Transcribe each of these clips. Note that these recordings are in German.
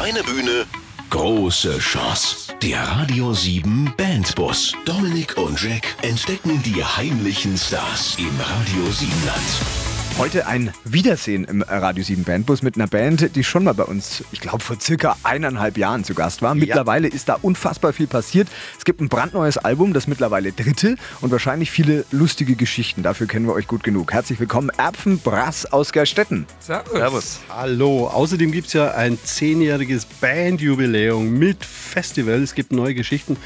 Kleine Bühne, große Chance. Der Radio 7 Bandbus. Dominik und Jack entdecken die heimlichen Stars im Radio 7 Land. Heute ein Wiedersehen im Radio 7 Bandbus mit einer Band, die schon mal bei uns, ich glaube, vor circa eineinhalb Jahren zu Gast war. Mittlerweile ist da unfassbar viel passiert. Es gibt ein brandneues Album, das mittlerweile dritte und wahrscheinlich viele lustige Geschichten. Dafür kennen wir euch gut genug. Herzlich willkommen, Erpfenbrass aus Gerstetten. Servus. Servus. Hallo. Außerdem gibt es ja ein zehnjähriges Bandjubiläum mit Festival. Es gibt neue Geschichten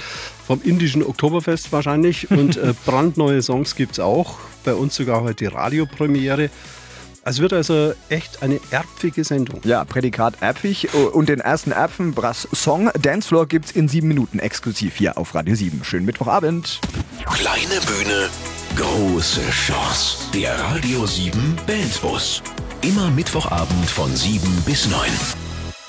vom indischen Oktoberfest wahrscheinlich und äh, brandneue Songs gibt es auch bei uns sogar heute die Radiopremiere. Es wird also echt eine erbfige Sendung. Ja, Prädikat erbfig. Und den ersten Erpfenbrass-Song Dancefloor gibt es in sieben Minuten exklusiv hier auf Radio 7. Schönen Mittwochabend. Kleine Bühne, große Chance. Der Radio 7 Bandbus. Immer Mittwochabend von 7 bis 9.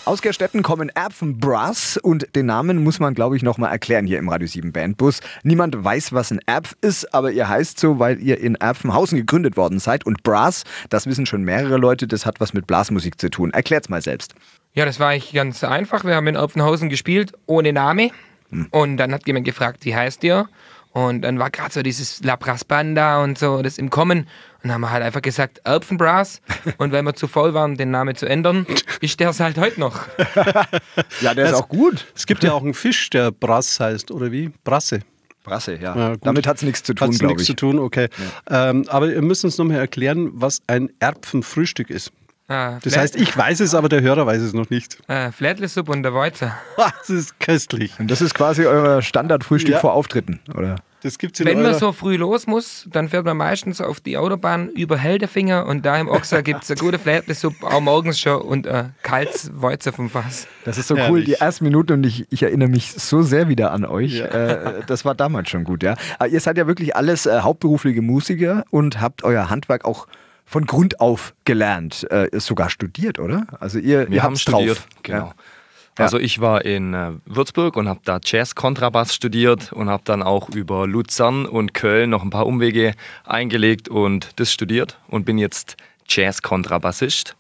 Aus Gerstetten kommen Erpfenbrass und den Namen muss man, glaube ich, nochmal erklären hier im Radio 7 Bandbus. Niemand weiß, was ein Erpf ist, aber ihr heißt so, weil ihr in Erpfenhausen gegründet worden seid. Und Brass, das wissen schon mehrere Leute, das hat was mit Blasmusik zu tun. Erklärt's mal selbst. Ja, das war eigentlich ganz einfach. Wir haben in Erpfenhausen gespielt, ohne Name. Hm. Und dann hat jemand gefragt, wie heißt ihr? Und dann war gerade so dieses La Brass Banda und so, das im Kommen. Und haben wir halt einfach gesagt, Erpfenbrass. Und weil wir zu voll waren, den Namen zu ändern, ist der es halt heute noch. ja, der ist auch gut. Es gibt ja auch einen Fisch, der Brass heißt, oder wie? Brasse. Brasse, ja. ja Damit hat es nichts zu tun, glaube ich. nichts zu tun, okay. Ja. Ähm, aber ihr müsst uns nochmal erklären, was ein Erpfenfrühstück ist. Ah, das heißt, ich weiß es, aber der Hörer weiß es noch nicht. Ah, Flätlesuppe und der Weizer. das ist köstlich. Und das ist quasi euer Standardfrühstück ja. vor Auftritten, oder? Das gibt's in Wenn man so früh los muss, dann fährt man meistens auf die Autobahn über Heldefinger und da im Ochser gibt es eine gute Flätlesuppe, auch morgens schon und ein kaltes Weizer vom Fass. Das ist so Herrlich. cool, die ersten Minuten und ich, ich erinnere mich so sehr wieder an euch. Ja. Äh, das war damals schon gut, ja. Aber ihr seid ja wirklich alles äh, hauptberufliche Musiker und habt euer Handwerk auch von Grund auf gelernt, äh, sogar studiert, oder? Also ihr, Wir ihr haben studiert, drauf. genau. Ja. Also ich war in äh, Würzburg und habe da Jazz-Kontrabass studiert und habe dann auch über Luzern und Köln noch ein paar Umwege eingelegt und das studiert und bin jetzt Jazz-Kontrabassist.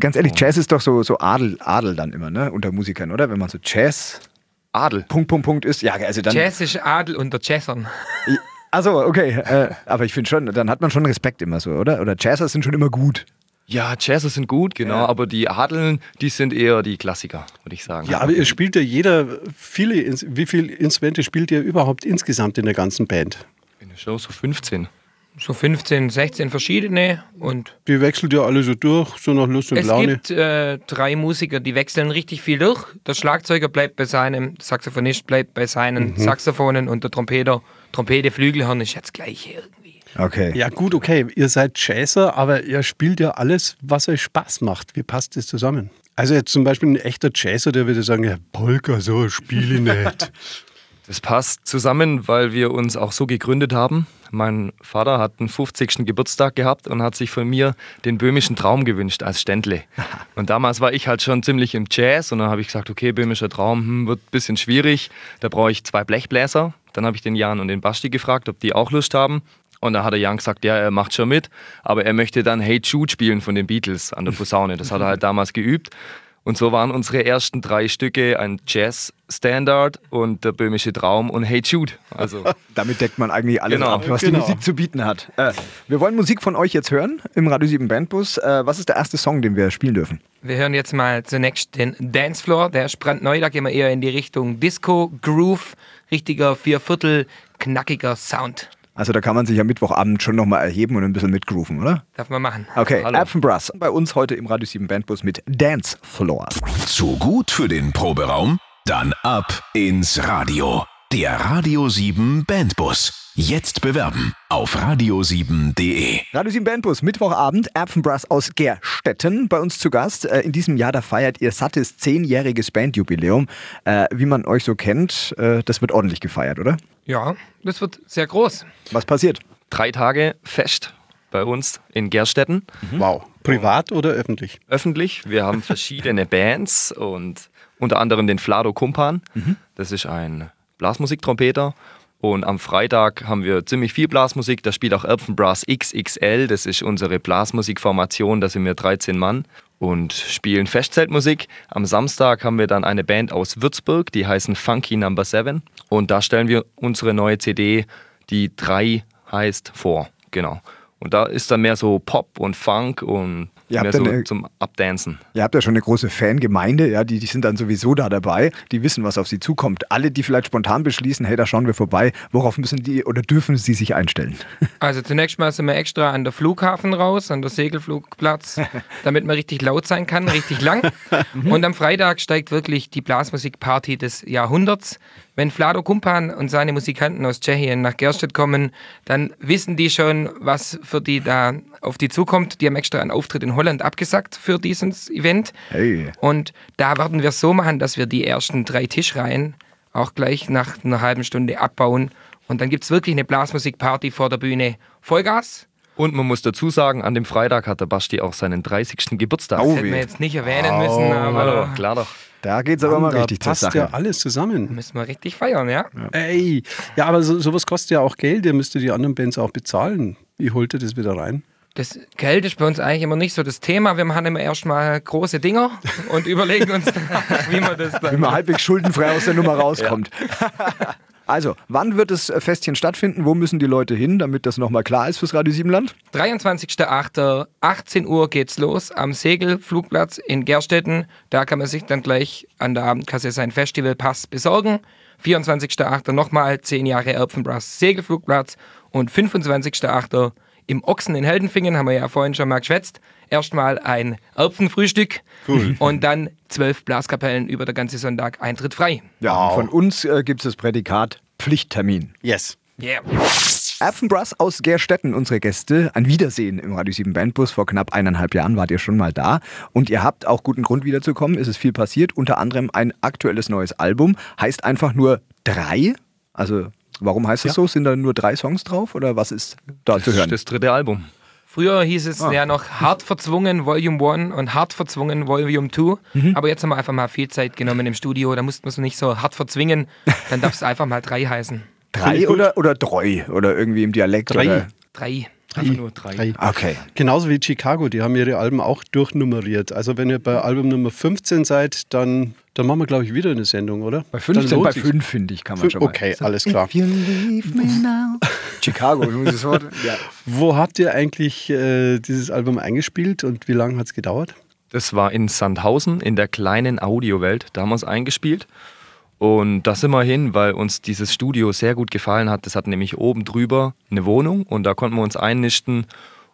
Ganz ehrlich, Jazz ist doch so, so Adel, Adel dann immer, ne? Unter Musikern, oder? Wenn man so Jazz. Adel. Punkt, Punkt, Punkt ist. Ja, also dann. Jazz ist Adel unter Jazzern. Also okay. Äh, aber ich finde schon, dann hat man schon Respekt immer so, oder? Oder Jazzer sind schon immer gut. Ja, Jazzer sind gut, genau, ja. aber die Adeln, die sind eher die Klassiker, würde ich sagen. Ja, aber ihr spielt ja jeder viele, wie viele Instrumente spielt ihr überhaupt insgesamt in der ganzen Band? In der Show so 15. So 15, 16 verschiedene und. Die wechselt ja alle so durch, so nach Lust und es Laune. Es gibt äh, drei Musiker, die wechseln richtig viel durch. Der Schlagzeuger bleibt bei seinem, der Saxophonist bleibt bei seinen mhm. Saxophonen und der Trompeter, Trompete, Flügelhorn ist jetzt gleich irgendwie. Okay. Ja, gut, okay. Ihr seid Jazzer, aber ihr spielt ja alles, was euch Spaß macht. Wie passt das zusammen? Also jetzt zum Beispiel ein echter Jazzer, der würde sagen, ja, Polka, so spiele ich nicht. Das passt zusammen, weil wir uns auch so gegründet haben. Mein Vater hat einen 50. Geburtstag gehabt und hat sich von mir den böhmischen Traum gewünscht als Ständle. Und damals war ich halt schon ziemlich im Jazz und dann habe ich gesagt, okay, böhmischer Traum hm, wird ein bisschen schwierig. Da brauche ich zwei Blechbläser. Dann habe ich den Jan und den Basti gefragt, ob die auch Lust haben. Und da hat der Jan gesagt, ja, er macht schon mit, aber er möchte dann Hey Jude spielen von den Beatles an der Posaune. Das hat er halt damals geübt. Und so waren unsere ersten drei Stücke ein Jazz-Standard und der böhmische Traum und Hey Jude. Also Damit deckt man eigentlich alles genau. ab, was genau. die Musik zu bieten hat. Äh, wir wollen Musik von euch jetzt hören im Radio 7 Bandbus. Äh, was ist der erste Song, den wir spielen dürfen? Wir hören jetzt mal zunächst den Dancefloor. Der ist brandneu, da gehen wir eher in die Richtung Disco, Groove, richtiger Vierviertel, knackiger Sound. Also da kann man sich am Mittwochabend schon nochmal erheben und ein bisschen mitgrooven, oder? Darf man machen. Okay, Apfenbrass bei uns heute im Radio 7 Bandbus mit Dance Floor. Zu gut für den Proberaum? Dann ab ins Radio. Der Radio 7 Bandbus. Jetzt bewerben auf radio7.de. Radio 7 Bandbus, Mittwochabend, Erpfenbrass aus Gerstetten bei uns zu Gast. Äh, in diesem Jahr, da feiert ihr sattes zehnjähriges Bandjubiläum. Äh, wie man euch so kennt, äh, das wird ordentlich gefeiert, oder? Ja, das wird sehr groß. Was passiert? Drei Tage Fest bei uns in Gerstetten. Mhm. Wow. Privat oder öffentlich? Öffentlich. Wir haben verschiedene Bands und unter anderem den Flado Kumpan. Mhm. Das ist ein Blasmusiktrompeter und am Freitag haben wir ziemlich viel Blasmusik. Da spielt auch Erpfenbrass XXL. Das ist unsere Blasmusikformation. Da sind wir 13 Mann. Und spielen Festzeltmusik. Am Samstag haben wir dann eine Band aus Würzburg, die heißen Funky Number 7 und da stellen wir unsere neue CD, die 3 heißt, vor. Genau. Und da ist dann mehr so Pop und Funk und Ihr habt so eine- zum Abdancen. Ihr habt ja schon eine große Fangemeinde, ja, die, die sind dann sowieso da dabei, die wissen, was auf sie zukommt. Alle, die vielleicht spontan beschließen, hey, da schauen wir vorbei, worauf müssen die oder dürfen sie sich einstellen? Also zunächst mal sind wir extra an der Flughafen raus, an der Segelflugplatz, damit man richtig laut sein kann, richtig lang. Und am Freitag steigt wirklich die Blasmusikparty des Jahrhunderts. Wenn Vlado Kumpan und seine Musikanten aus Tschechien nach Gerstedt kommen, dann wissen die schon, was für die da auf die zukommt. Die haben extra einen Auftritt in Holland abgesagt für dieses Event. Hey. Und da werden wir es so machen, dass wir die ersten drei Tischreihen auch gleich nach einer halben Stunde abbauen. Und dann gibt es wirklich eine Blasmusikparty vor der Bühne. Vollgas. Und man muss dazu sagen, an dem Freitag hat der Basti auch seinen 30. Geburtstag. Oh, Hätten weh. wir jetzt nicht erwähnen müssen, Hallo, aber klar doch. Da geht's aber mal richtig zur passt Sache. ja alles zusammen. müssen wir richtig feiern, ja? Ey, ja, aber so, sowas kostet ja auch Geld. Ihr müsst die anderen Bands auch bezahlen. Wie holt ihr das wieder rein? Das Geld ist bei uns eigentlich immer nicht so das Thema. Wir machen immer erstmal große Dinger und überlegen uns, wie man das Wie dann. man halbwegs schuldenfrei aus der Nummer rauskommt. Also, wann wird das Festchen stattfinden? Wo müssen die Leute hin, damit das nochmal klar ist fürs Radio Siebenland? 23.08. 18 Uhr geht's los am Segelflugplatz in Gerstetten. Da kann man sich dann gleich an der Abendkasse seinen Festivalpass besorgen. 24.08. nochmal 10 Jahre Erpfenbrass Segelflugplatz und 25.08. im Ochsen in Heldenfingen, haben wir ja vorhin schon mal geschwätzt. Erstmal ein Erpfenfrühstück und dann zwölf Blaskapellen über der ganze Sonntag Eintritt frei. Ja, von uns äh, gibt es das Prädikat Pflichttermin. Yes. Yeah. Erfenbrass aus Gerstetten, unsere Gäste. Ein Wiedersehen im Radio 7 Bandbus. Vor knapp eineinhalb Jahren wart ihr schon mal da. Und ihr habt auch guten Grund wiederzukommen. Es ist viel passiert. Unter anderem ein aktuelles neues Album. Heißt einfach nur drei. Also, warum heißt es so? Sind da nur drei Songs drauf? Oder was ist da zu Das hören? ist das dritte Album. Früher hieß es ja noch hart verzwungen Volume 1 und hart verzwungen Volume 2. Aber jetzt haben wir einfach mal viel Zeit genommen im Studio. Da mussten wir es nicht so hart verzwingen. Dann darf es einfach mal drei heißen. Drei oder, oder drei? Oder irgendwie im Dialekt? Drei. Oder? Drei. Einfach nur drei. Drei. Okay. Genauso wie Chicago, die haben ihre Alben auch durchnummeriert. Also wenn ihr bei Album Nummer 15 seid, dann, dann machen wir, glaube ich, wieder eine Sendung, oder? Bei Dann 15, lohnt bei sich's. 5 finde ich, kann man Fün- schon mal. Okay, alles klar. If you leave me now. Chicago, du musst das Wort. Ja. Wo habt ihr eigentlich äh, dieses Album eingespielt und wie lange hat es gedauert? Das war in Sandhausen in der kleinen Audiowelt. Da haben wir es eingespielt. Und da sind wir hin, weil uns dieses Studio sehr gut gefallen hat. Das hat nämlich oben drüber eine Wohnung und da konnten wir uns einnisten.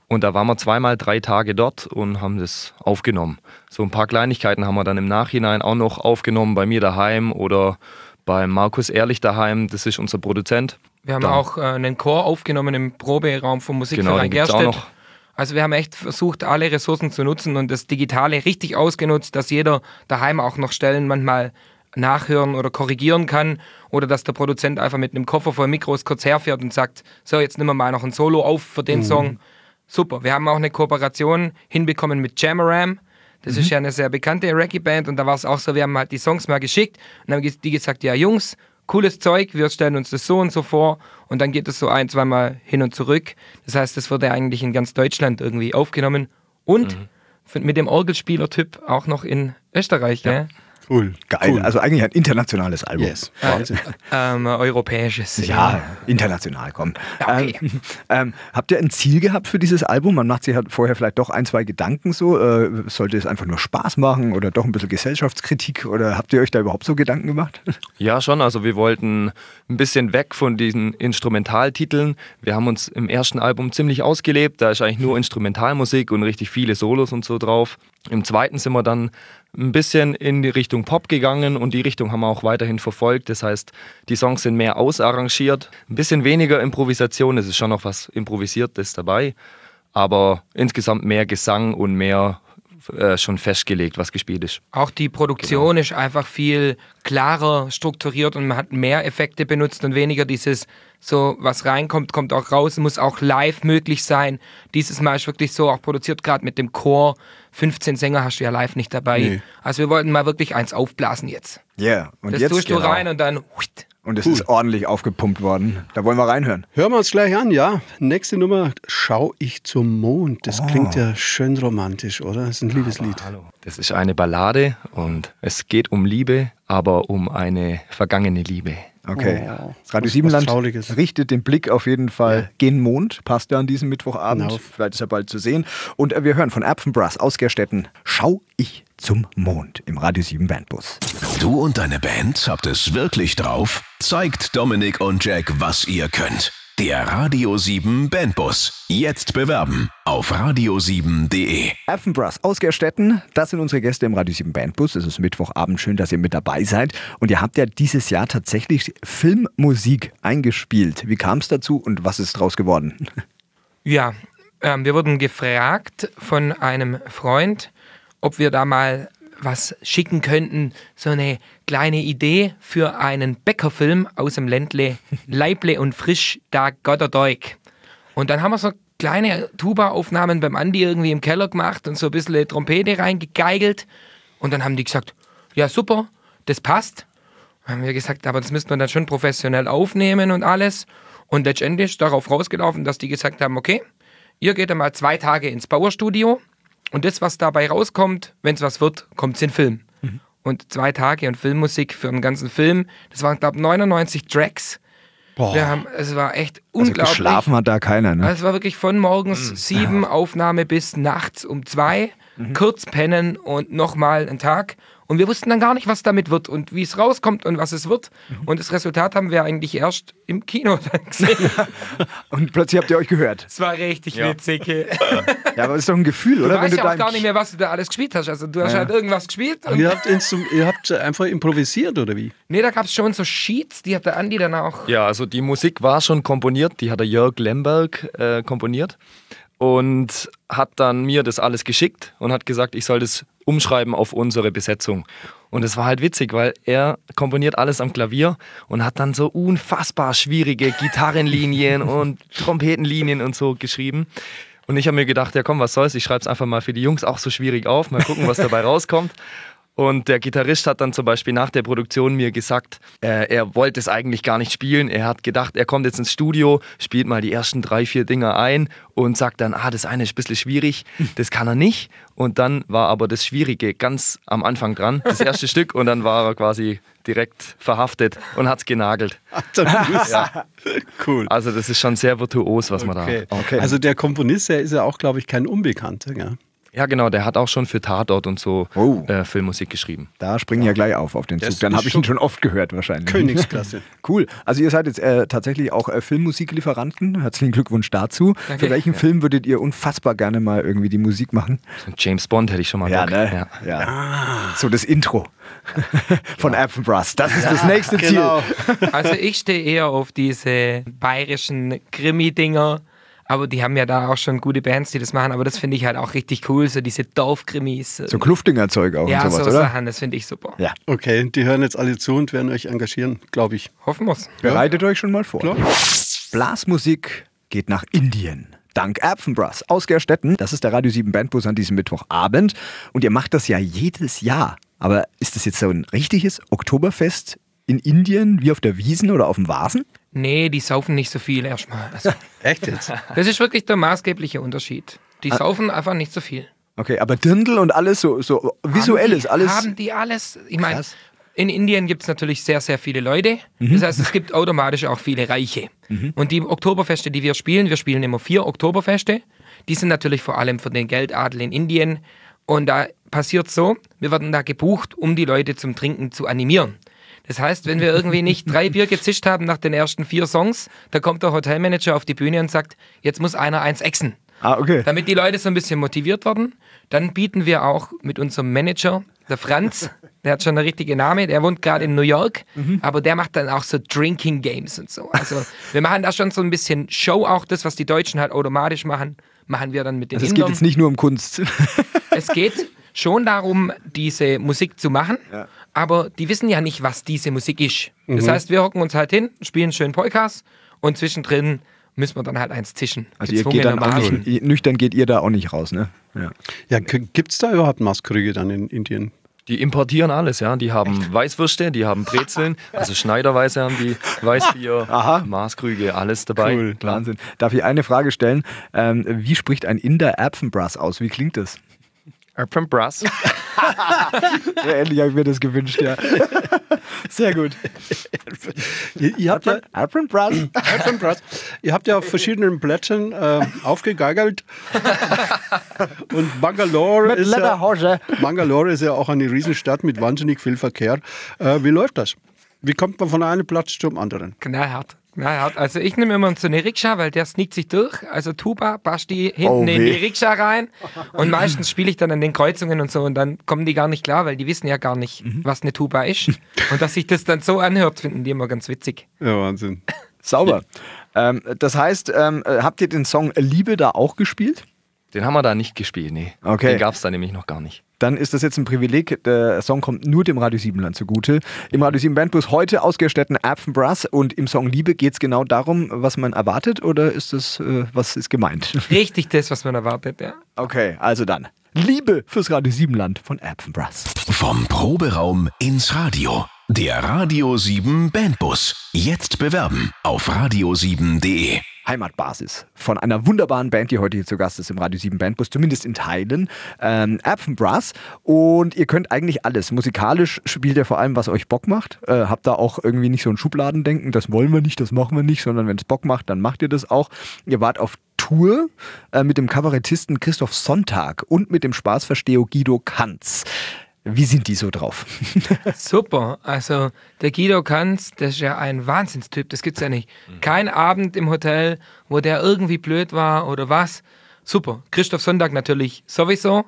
Und da waren wir zweimal drei Tage dort und haben das aufgenommen. So ein paar Kleinigkeiten haben wir dann im Nachhinein auch noch aufgenommen, bei mir daheim oder bei Markus Ehrlich daheim. Das ist unser Produzent. Wir haben Da. auch äh, einen Chor aufgenommen im Proberaum vom Genau, Musikverein auch Gerstedt. noch. Also wir haben echt versucht, alle Ressourcen zu nutzen und das Digitale richtig ausgenutzt, dass jeder daheim auch noch Stellen manchmal nachhören oder korrigieren kann oder dass der Produzent einfach mit einem Koffer voll Mikros kurz herfährt und sagt, so jetzt nehmen wir mal noch ein Solo auf für den Song. Super. Wir haben auch eine Kooperation hinbekommen mit Jamaram. Das ist ja eine sehr bekannte Reggae-Band und da war es auch so, wir haben halt die Songs mal geschickt und dann haben die gesagt, ja Jungs, cooles Zeug, wir stellen uns das so und so vor und dann geht es so ein, zweimal hin und zurück. Das heißt, das wurde eigentlich in ganz Deutschland irgendwie aufgenommen und mit dem Orgelspielertyp auch noch in Österreich, gell? Cool. Geil. Cool. Also eigentlich ein internationales Album. yes. Wahnsinn. Ähm, europäisches. Ja, international, komm. Okay. Ähm, ähm, habt ihr ein Ziel gehabt für dieses Album? Man macht sich halt vorher vielleicht doch ein, zwei Gedanken so. Äh, sollte es einfach nur Spaß machen oder doch ein bisschen Gesellschaftskritik? Oder habt ihr euch da überhaupt so Gedanken gemacht? Ja, schon. Also wir wollten ein bisschen weg von diesen Instrumentaltiteln. Wir haben uns im ersten Album ziemlich ausgelebt. Da ist eigentlich nur Instrumentalmusik und richtig viele Solos und so drauf. Im zweiten sind wir dann ein bisschen in die Richtung Pop gegangen und die Richtung haben wir auch weiterhin verfolgt. Das heißt, die Songs sind mehr ausarrangiert, ein bisschen weniger Improvisation. Es ist schon noch was Improvisiertes dabei, aber insgesamt mehr Gesang und mehr äh, schon festgelegt, was gespielt ist. Auch die Produktion ist einfach viel klarer strukturiert und man hat mehr Effekte benutzt und weniger dieses so, was reinkommt, kommt auch raus, muss auch live möglich sein. Dieses Mal ist wirklich so auch produziert, gerade mit dem Chor. 15 Sänger hast du ja live nicht dabei. Nee. Also wir wollten mal wirklich eins aufblasen jetzt. Ja, yeah. und Das jetzt tust du genau. rein und dann huit, Und es ist ordentlich aufgepumpt worden. Da wollen wir reinhören. Hören wir uns gleich an, ja. Nächste Nummer, Schau ich zum Mond. Das klingt ja schön romantisch, oder? Das ist ein Liebeslied. Das ist eine Ballade und es geht um Liebe, aber um eine vergangene Liebe. Okay. Oh, das Radio Siebenland richtet den Blick auf jeden Fall gen Mond. Passt ja an diesem Mittwochabend. Genau. Vielleicht ist er bald zu sehen. Und äh, wir hören von Erpfenbrass aus Gerstetten. Schau ich zum Mond im Radio 7 Bandbus. Du und deine Band habt es wirklich drauf? Zeigt Dominik und Jack, was ihr könnt. Der Radio 7 Bandbus. Jetzt bewerben auf radio7.de. Erpfenbrass aus Gerstetten, das sind unsere Gäste im Radio 7 Bandbus. Es ist Mittwochabend, schön, dass ihr mit dabei seid. Und ihr habt ja dieses Jahr tatsächlich Filmmusik eingespielt. Wie kam es dazu und was ist draus geworden? Ja, ähm, wir wurden gefragt von einem Freund, ob wir da mal was schicken könnten, so eine kleine Idee für einen Bäckerfilm aus dem Ländle, Leible und frisch, da Gotterdeug. Und dann haben wir so kleine Tuba-Aufnahmen beim Andi irgendwie im Keller gemacht und so ein bisschen Trompete reingegeigelt. Und dann haben die gesagt, ja super, das passt. Dann haben wir gesagt, aber das müsste man dann schon professionell aufnehmen und alles. Und letztendlich ist darauf rausgelaufen, dass die gesagt haben, okay, ihr geht einmal zwei Tage ins Bauerstudio und das, was dabei rauskommt, wenn es was wird, kommt es in Film. Und zwei Tage und Filmmusik für einen ganzen Film, das waren, glaube ich, 99 Tracks. Boah. Wir haben, es war echt Also unglaublich. geschlafen hat da keiner, ne? Also es war wirklich von morgens sieben Aufnahme bis nachts um zwei. Kurz pennen und nochmal einen Tag. Und wir wussten dann gar nicht, was damit wird und wie es rauskommt und was es wird. Und das Resultat haben wir eigentlich erst im Kino dann gesehen. Und plötzlich habt ihr euch gehört. Es war richtig witzig. Du Ja, aber das ist doch ein Gefühl, oder? weißt ja auch gar nicht mehr, was du da alles gespielt hast. Also du hast Ja. halt irgendwas gespielt. Und Ihr habt, ihr habt einfach improvisiert, oder wie? nee, da gab es schon so Sheets, die hat der Andi dann auch. Ja, also die Musik war schon komponiert, die hat der Jörg Lemberg äh, komponiert und hat dann mir das alles geschickt und hat gesagt, ich soll das umschreiben auf unsere Besetzung. Und es war halt witzig, weil er komponiert alles am Klavier und hat dann so unfassbar schwierige Gitarrenlinien und Trompetenlinien und so geschrieben. Und ich habe mir gedacht, ja komm, was soll's, ich schreibe es einfach mal für die Jungs auch so schwierig auf, mal gucken, was dabei rauskommt. Und der Gitarrist hat dann zum Beispiel nach der Produktion mir gesagt, äh, er wollte es eigentlich gar nicht spielen. Er hat gedacht, er kommt jetzt ins Studio, spielt mal die ersten drei, vier Dinger ein und sagt dann, ah, das eine ist ein bisschen schwierig, das kann er nicht. Und dann war aber das Schwierige ganz am Anfang dran, das erste Stück, und dann war er quasi direkt verhaftet und hat es genagelt. ja. Cool. Also das ist schon sehr virtuos, was man Okay. da. Okay. Also der Komponist, der ist ja auch, glaube ich, kein Unbekannter. Gell? Ja, genau, der hat auch schon für Tatort und so Oh. äh, Filmmusik geschrieben. Da springen ja gleich auf auf den Das Zug. Dann habe ich ihn schon oft gehört wahrscheinlich. Königsklasse. Cool. Also ihr seid jetzt äh, tatsächlich auch äh, Filmmusiklieferanten. Herzlichen Glückwunsch dazu. Danke. Für welchen Film würdet ihr unfassbar gerne mal irgendwie die Musik machen? So ein James Bond hätte ich schon mal Bock. ne? Ja. So das Intro von Appenbrass. Das ist das nächste Genau. Ziel. Also ich stehe eher auf diese bayerischen Krimi-Dinger. Aber die haben ja da auch schon gute Bands, die das machen. Aber das finde ich halt auch richtig cool, so diese Dorfkrimis. So Kluftinger Zeug auch ja, und sowas, so oder? Sachen, das finde ich super. Ja. Okay, die hören jetzt alle zu und werden euch engagieren, glaube ich. Hoffen wir's. Bereitet euch schon mal vor. Klar. Blasmusik geht nach Indien. Dank Erpfenbrass aus Gerstetten. Das ist der Radio 7 Bandbus an diesem Mittwochabend. Und ihr macht das ja jedes Jahr. Aber ist das jetzt so ein richtiges Oktoberfest in Indien wie auf der Wiesen oder auf dem Vasen? Nee, die saufen nicht so viel erstmal. Also, Echt jetzt? das ist wirklich der maßgebliche Unterschied. Die saufen einfach nicht so viel. Okay, aber Dirndl und alles so, so visuelles, haben die, alles. Haben die alles? Ich meine, in Indien gibt es natürlich sehr, sehr viele Leute. Das heißt, es gibt automatisch auch viele Reiche. Und die Oktoberfeste, die wir spielen, wir spielen immer vier Oktoberfeste. Die sind natürlich vor allem für den Geldadel in Indien. Und da passiert so, wir werden da gebucht, um die Leute zum Trinken zu animieren. Das heißt, wenn wir irgendwie nicht drei Bier gezischt haben nach den ersten vier Songs, da kommt der Hotelmanager auf die Bühne und sagt, jetzt muss einer eins exen. ah, okay. Damit die Leute so ein bisschen motiviert werden, dann bieten wir auch mit unserem Manager, der Franz, der hat schon einen richtigen Name, der wohnt gerade in New York, aber der macht dann auch so Drinking Games und so. Also wir machen da schon so ein bisschen Show, auch das, was die Deutschen halt automatisch machen, machen wir dann mit den Also es geht jetzt nicht nur um Kunst. Es geht schon darum, diese Musik zu machen, aber die wissen ja nicht, was diese Musik ist. Das Mhm. heißt, wir hocken uns halt hin, spielen schön Polkas und zwischendrin müssen wir dann halt eins zischen. Also ihr geht dann auch nicht, nüchtern geht ihr da auch nicht raus, ne? Ja. Ja, gibt es da überhaupt Maskrüge dann in Indien? Die importieren alles, ja. Die haben Weißwürste, die haben Brezeln, also Schneiderweise haben die Weißbier, Aha. Maßkrüge, alles dabei. Cool. Klar. Wahnsinn. Darf ich eine Frage stellen? Ähm, wie spricht ein Inder Erbsenbrass aus? Wie klingt das? Urban Brass. Ja, ähnlich habe ich mir das gewünscht, ja. Sehr gut. Ihr, ihr habt ja, Erbsenbrass? Erbsenbrass. Ihr habt ja auf verschiedenen Plätzen äh, aufgegeigelt. Und Bangalore Mit ist, ja. Bangalore ist ja auch eine Riesenstadt mit wahnsinnig viel Verkehr. Äh, wie läuft das? Wie kommt man von einem Platz zum anderen? Knallhart. Knallhart. Also ich nehme immer so eine Rikscha, weil der sneakt sich durch. Also Tuba, Basti hinten Oh, in die Rikscha rein. Und meistens spiele ich dann an den Kreuzungen und so und dann kommen die gar nicht klar, weil die wissen ja gar nicht, Mhm. was eine Tuba ist. Und dass sich das dann so anhört, finden die immer ganz witzig. Ja, Wahnsinn. Sauber. Ähm, das heißt, ähm, äh, habt ihr den Song Liebe da auch gespielt? Den haben wir da nicht gespielt, nee. Okay. Den gab es da nämlich noch gar nicht. Dann ist das jetzt ein Privileg. Der Song kommt nur dem Radio 7 Land zugute. Im Radio 7 Bandbus heute ausgestatten Apfenbrass und im Song Liebe geht es genau darum, was man erwartet oder ist das, äh, was ist gemeint? Richtig das, was man erwartet, ja. Okay, also dann. Liebe fürs Radio 7 Land von Apfenbrass. Vom Proberaum ins Radio. Der Radio 7 Bandbus. Jetzt bewerben auf radio7.de. Heimatbasis von einer wunderbaren Band, die heute hier zu Gast ist im Radio 7 Bandbus, zumindest in Teilen. Ähm, Apfenbrass. Und ihr könnt eigentlich alles. Musikalisch spielt ihr vor allem, was euch Bock macht. Äh, habt da auch irgendwie nicht so ein Schubladendenken, das wollen wir nicht, das machen wir nicht, sondern wenn es Bock macht, dann macht ihr das auch. Ihr wart auf Tour äh, mit dem Kabarettisten Christoph Sonntag und mit dem Spaßverstehung Guido Kanz. Wie sind die so drauf? Super. Also der Guido Kanz, das ist ja ein Wahnsinnstyp, das gibt's ja nicht. Kein Abend im Hotel, wo der irgendwie blöd war oder was. Super. Christoph Sonntag natürlich sowieso.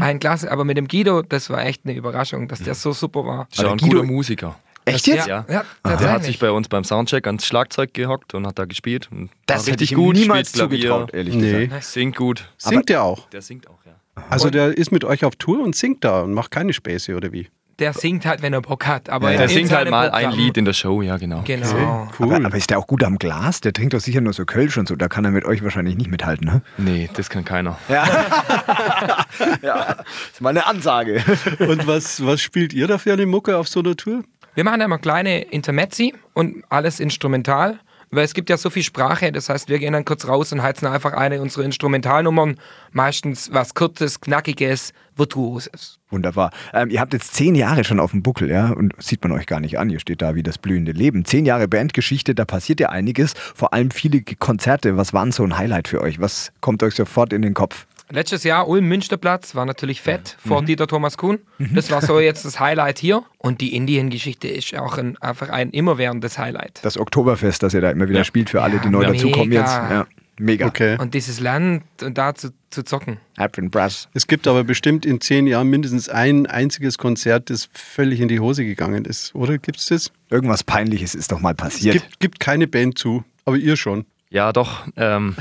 Ein Klasse, aber mit dem Guido, das war echt eine Überraschung, dass der so super war. Ist ja ein Guido- guter Musiker. Echt Ja, jetzt? Ja. ja, Der hat sich bei uns beim Soundcheck ans Schlagzeug gehockt und hat da gespielt. Und Das hätte richtig ich ihm gut, niemals zugetraut, ehrlich Nee. gesagt. Singt gut. Singt der auch? Der singt auch, ja. Also der ist mit euch auf Tour und singt da und macht keine Späße oder wie? Der singt halt, wenn er Bock hat. Aber Der in singt halt seinem mal ein Programm- Lied in der Show, ja genau. Genau. Aber, aber ist der auch gut am Glas? Der trinkt doch sicher nur so Kölsch und so. Da kann er mit euch wahrscheinlich nicht mithalten, ne? Nee, das kann keiner. Ja, ist mal eine Ansage. Und was, was spielt ihr da für eine Mucke auf so einer Tour? Wir machen immer kleine Intermezzi und alles instrumental, weil es gibt ja so viel Sprache, das heißt, wir gehen dann kurz raus und heizen einfach eine unserer Instrumentalnummern, meistens was Kurzes, Knackiges, Virtuoses. Wunderbar. Ähm, ihr habt jetzt zehn Jahre schon auf dem Buckel, ja? Und sieht man euch gar nicht an. Ihr steht da wie das blühende Leben. Zehn Jahre Bandgeschichte, da passiert ja einiges. Vor allem viele Konzerte. Was waren so ein Highlight für euch? Was kommt euch sofort in den Kopf? Letztes Jahr Ulm-Münsterplatz war natürlich fett vor Dieter Thomas Kuhn. Das war so jetzt das Highlight hier. Und die Indien-Geschichte ist auch ein, einfach ein immerwährendes Highlight. Das Oktoberfest, das ihr da immer wieder spielt für alle, die neu Ja, dazukommen mega. jetzt. Ja, mega. Okay. Und dieses Land und da zu, zu zocken. Es gibt aber bestimmt in zehn Jahren mindestens ein einziges Konzert, das völlig in die Hose gegangen ist, oder? Gibt es das? Irgendwas Peinliches ist doch mal Es passiert. gibt, gibt keine Band zu, aber ihr schon. Ja, doch. Ähm,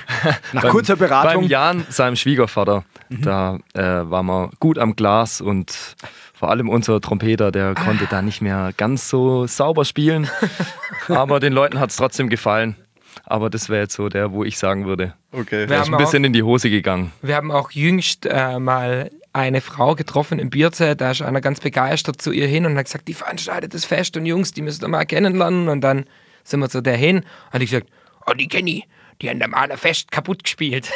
Nach beim- kurzer Beratung. Beim Jan, seinem Schwiegervater, da äh, waren wir gut am Glas und vor allem unser Trompeter, der konnte da nicht mehr ganz so sauber spielen. Aber den Leuten hat es trotzdem gefallen. Aber das wäre jetzt so der, wo ich sagen würde, Okay. Wir der ist ein bisschen in die Hose gegangen. Wir haben auch jüngst äh, mal eine Frau getroffen im Bierzelt, da ist einer ganz begeistert zu ihr hin und hat gesagt, die veranstaltet das Fest und Jungs, die müsst ihr mal kennenlernen. Und dann sind wir zu der hin und ich gesagt, oh, die kenne ich, die haben da mal ein Fest kaputt gespielt.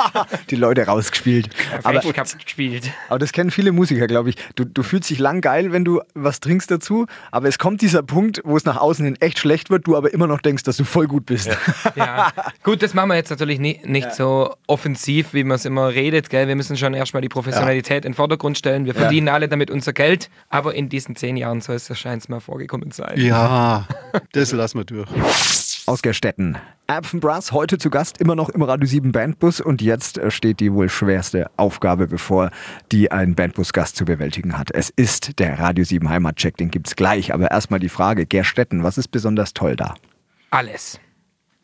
Die Leute rausgespielt. Aber, Fest kaputt gespielt. aber das kennen viele Musiker, glaube ich. Du, du fühlst dich lang geil, wenn du was trinkst dazu, aber es kommt dieser Punkt, wo es nach außen hin echt schlecht wird, du aber immer noch denkst, dass du voll gut bist. Ja. Gut, das machen wir jetzt natürlich nicht, nicht so offensiv, wie man es immer redet. Gell? Wir müssen schon erstmal die Professionalität in den Vordergrund stellen. Wir verdienen alle damit unser Geld, aber in diesen zehn Jahren soll es wahrscheinlich mal vorgekommen sein. Ja, das lassen wir durch. Aus Gerstetten. Apfenbrass, heute zu Gast, immer noch im Radio 7 Bandbus und jetzt äh, steht die wohl schwerste Aufgabe bevor, die ein Bandbus-Gast zu bewältigen hat. Es ist der Radio 7 Heimatcheck, den gibt's gleich, aber erstmal die Frage, Gerstetten, was ist besonders toll da? Alles.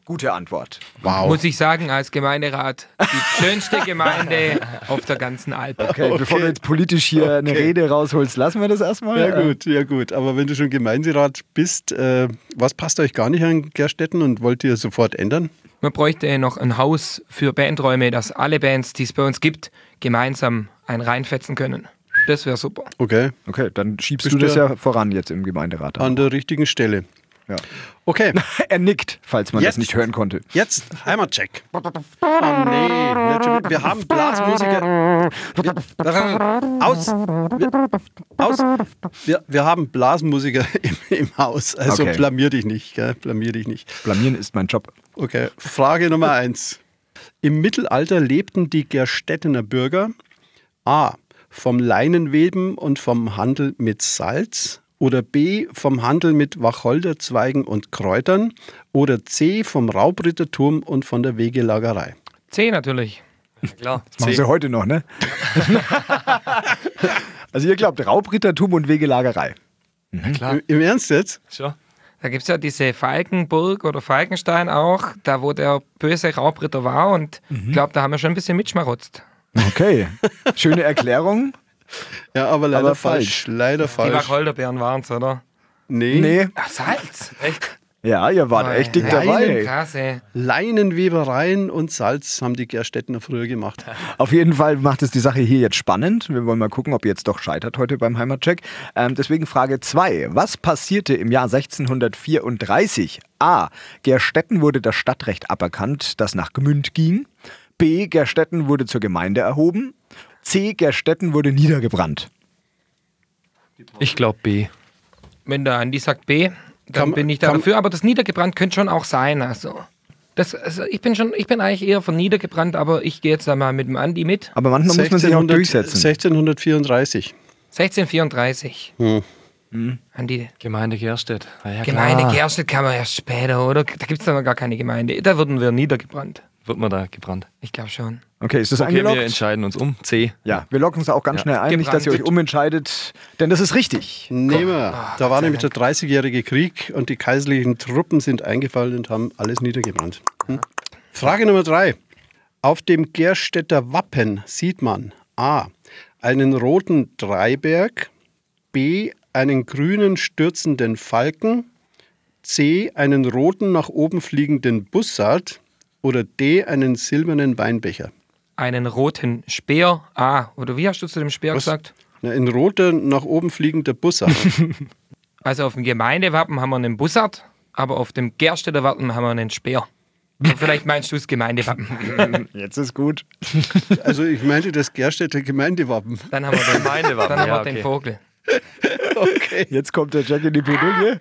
Gute Antwort. Wow. Muss ich sagen, als Gemeinderat die schönste Gemeinde auf der ganzen Alp. Okay, bevor du jetzt politisch hier eine Rede rausholst, lassen wir das erstmal. Ja gut, ja gut. Aber wenn du schon Gemeinderat bist, äh, was passt euch gar nicht an Gerstetten und wollt ihr sofort ändern? Man bräuchte noch ein Haus für Bandräume, dass alle Bands, die es bei uns gibt, gemeinsam ein reinfetzen können. Das wäre super. Okay, Okay, dann schiebst Bist du das ja voran jetzt im Gemeinderat. an der richtigen Stelle. Ja. Okay, Er nickt, falls man Jetzt. das nicht hören konnte. jetzt Heimatcheck. Oh nee, wieder. wir haben Blasmusiker. Wir, aus. Wir, aus. Wir, wir haben Blasmusiker im, im Haus. Also Okay. blamier dich nicht, gell? blamier dich nicht. Blamieren ist mein Job. Okay, Frage Nummer eins. Im Mittelalter lebten die Gerstettener Bürger A. vom Leinenweben und vom Handel mit Salz oder B. vom Handel mit Wacholderzweigen und Kräutern oder C. vom Raubrittertum und von der Wegelagerei. C natürlich. Klar. Das machen sie heute noch, ne? also ihr glaubt Raubrittertum und Wegelagerei. Klar. Im, Im Ernst jetzt? Schon. Da gibt es ja diese Falkenburg oder Falkenstein auch, da wo der böse Raubritter war und ich glaube, da haben wir schon ein bisschen mitschmarotzt. Okay, schöne Erklärung. Ja, aber leider Aber falsch. falsch. Leider Die falsch. Wacholderbeeren waren es, oder? Nee. Nee, Ach, Salz. Echt? ja, ihr wart echt dick dabei. Krass, ey. Leinenwebereien und Salz haben die Gerstettener früher gemacht. Auf jeden Fall macht es die Sache hier jetzt spannend. Wir wollen mal gucken, ob ihr jetzt doch scheitert heute beim Heimatcheck. Ähm, deswegen Frage 2. Was passierte im Jahr 1634? A. Gerstetten wurde das Stadtrecht aberkannt, das nach Gmünd ging. B. Gerstetten wurde zur Gemeinde erhoben. C. Gerstetten wurde niedergebrannt. Ich glaube B. Wenn der Andi sagt B, dann Kann- bin ich da kann- dafür. Aber das niedergebrannt könnte schon auch sein. Also, das, also ich bin schon, ich bin eigentlich eher von niedergebrannt, aber ich gehe jetzt da mal mit dem Andi mit. Aber manchmal muss man sich auch 1600 durchsetzen. 1634. 1634. Hm. Andi, Gemeinde Gerstedt. Ja, Gemeinde klar. Gerstedt kann man erst später, oder? Da gibt es dann noch gar keine Gemeinde. Da wurden wir niedergebrannt. Wird man da gebrannt. Ich glaube schon. Okay, ist das Okay, wir eingeloggt? entscheiden uns um. C. Ja, wir locken es auch ganz schnell ein, nicht, dass ihr euch Gebrannt. umentscheidet, denn das ist richtig. Nehmen wir. Da war nämlich der 30-jährige Krieg und die kaiserlichen Truppen sind eingefallen und haben alles niedergebrannt. Hm? Frage Nummer drei. Auf dem Gerstädter Wappen sieht man A. einen roten Dreiberg, B. einen grünen stürzenden Falken, C. einen roten nach oben fliegenden Bussard oder D. einen silbernen Weinbecher. Einen roten Speer. Ah, oder wie hast du zu dem Speer Was? gesagt? Na, Ein roter nach oben fliegender Bussard. Also auf dem Gemeindewappen haben wir einen Bussard, aber auf dem Gerstedter Wappen haben wir einen Speer. Und vielleicht meinst du das Gemeindewappen. Jetzt ist gut. also ich meinte das Gerstädter Gemeindewappen. Dann haben wir den, Gemeindewappen, dann haben wir ja, den okay. Vogel. Okay. Jetzt kommt der Jack in die Pedouille.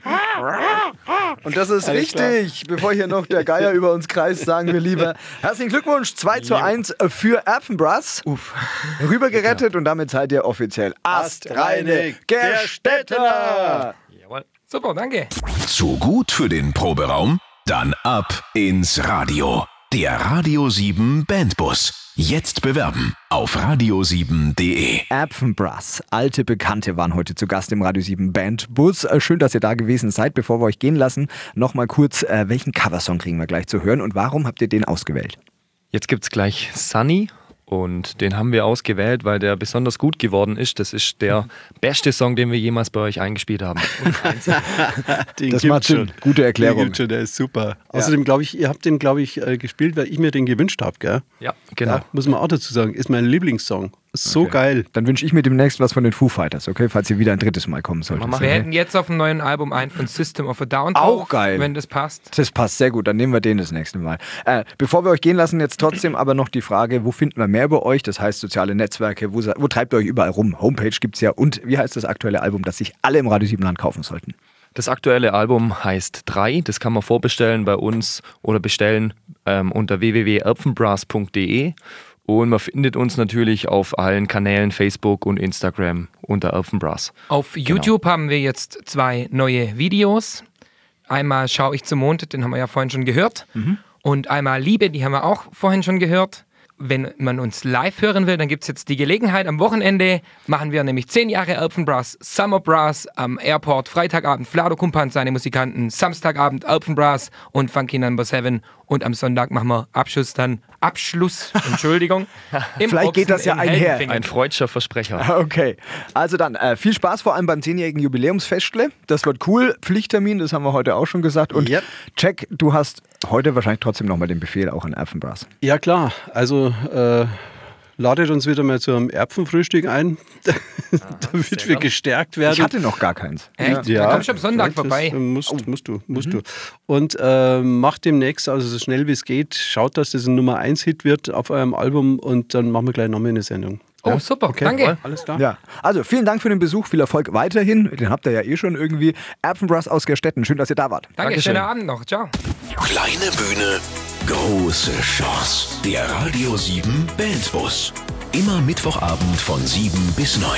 Und das ist richtig. Bevor hier noch der Geier über uns kreist, sagen wir lieber herzlichen Glückwunsch 2 zu 1 für Erfenbrass. Uff. Rübergerettet und damit seid ihr offiziell astreine Gerstettener. Jawohl. Super, danke. Zu gut für den Proberaum? Dann ab ins Radio. Der Radio 7 Bandbus. Jetzt bewerben auf radio7.de. Erfenbrass, alte Bekannte waren heute zu Gast im Radio 7 Bandbus. Äh, Schön, dass ihr da gewesen seid. Bevor wir euch gehen lassen, nochmal kurz, äh, welchen Coversong kriegen wir gleich zu hören und warum habt ihr den ausgewählt? Jetzt gibt es gleich Sunny und den haben wir ausgewählt, weil der besonders gut geworden ist. Das ist der beste Song, den wir jemals bei euch eingespielt haben. Den Das macht Sinn. Gute Erklärung. Den schon, der ist super. Außerdem glaube ich, ihr habt den, glaube ich, äh, gespielt, weil ich mir den gewünscht habe, gell? ja, genau. Ja, muss man auch dazu sagen. Ist mein Lieblingssong. So geil. Dann wünsche ich mir demnächst was von den Foo Fighters, okay? Falls ihr wieder ein drittes Mal kommen solltet. Mama. Wir Okay? hätten jetzt auf dem neuen Album einen von System of a Down Auch geil. wenn das passt. Das passt sehr gut, dann nehmen wir den das nächste Mal. Äh, bevor wir euch gehen lassen, jetzt trotzdem aber noch die Frage, wo finden wir mehr über euch? Das heißt soziale Netzwerke, wo, wo treibt ihr euch überall rum? Homepage gibt es ja und wie heißt das aktuelle Album, das sich alle im Radio 7 Land kaufen sollten? Das aktuelle Album heißt 3. Das kann man vorbestellen bei uns oder bestellen ähm, unter www.erpfenbrass.de. Und man findet uns natürlich auf allen Kanälen, Facebook und Instagram unter Erpfenbrass. Auf YouTube haben wir jetzt zwei neue Videos. Einmal Schau ich zum Mond, den haben wir ja vorhin schon gehört. Und einmal Liebe, die haben wir auch vorhin schon gehört. Wenn man uns live hören will, dann gibt es jetzt die Gelegenheit. Am Wochenende machen wir nämlich 10 Jahre Alphenbrass, Summer Brass am Airport, Freitagabend Flado Kumpan, seine Musikanten, Samstagabend Alphenbrass und Funky Number 7 und am Sonntag machen wir Abschluss dann, Abschluss, Entschuldigung. Vielleicht geht Ochsen das ja in einher. Ein freudscher Versprecher. Okay, also dann äh, viel Spaß vor allem beim 10-jährigen Jubiläumsfestle. Das wird cool. Pflichttermin, das haben wir heute auch schon gesagt. Und Yep. Jack, du hast heute wahrscheinlich trotzdem nochmal den Befehl auch an Erfenbrass. Ja, klar. Also, äh, ladet uns wieder mal zu einem Erbsenfrühstück ein, damit wir gestärkt werden. Ich hatte noch gar keins. Echt? Ja. Dann kommst du am Sonntag vorbei. Musst, musst du, musst mhm. du. Und äh, macht demnächst, also so schnell wie es geht, schaut, dass das ein Nummer 1 Hit wird auf eurem Album und dann machen wir gleich nochmal eine Sendung. Oh, super. Okay, Danke. Voll. Alles klar. Ja. Also, vielen Dank für den Besuch. Viel Erfolg weiterhin. Den habt ihr ja eh schon irgendwie. Erbsenbrass aus Gerstetten. Schön, dass ihr da wart. Danke, Dankeschön. schönen Abend noch. Ciao. Kleine Bühne, große Chance. Der Radio 7 Bandbus. Immer Mittwochabend von 7 bis 9.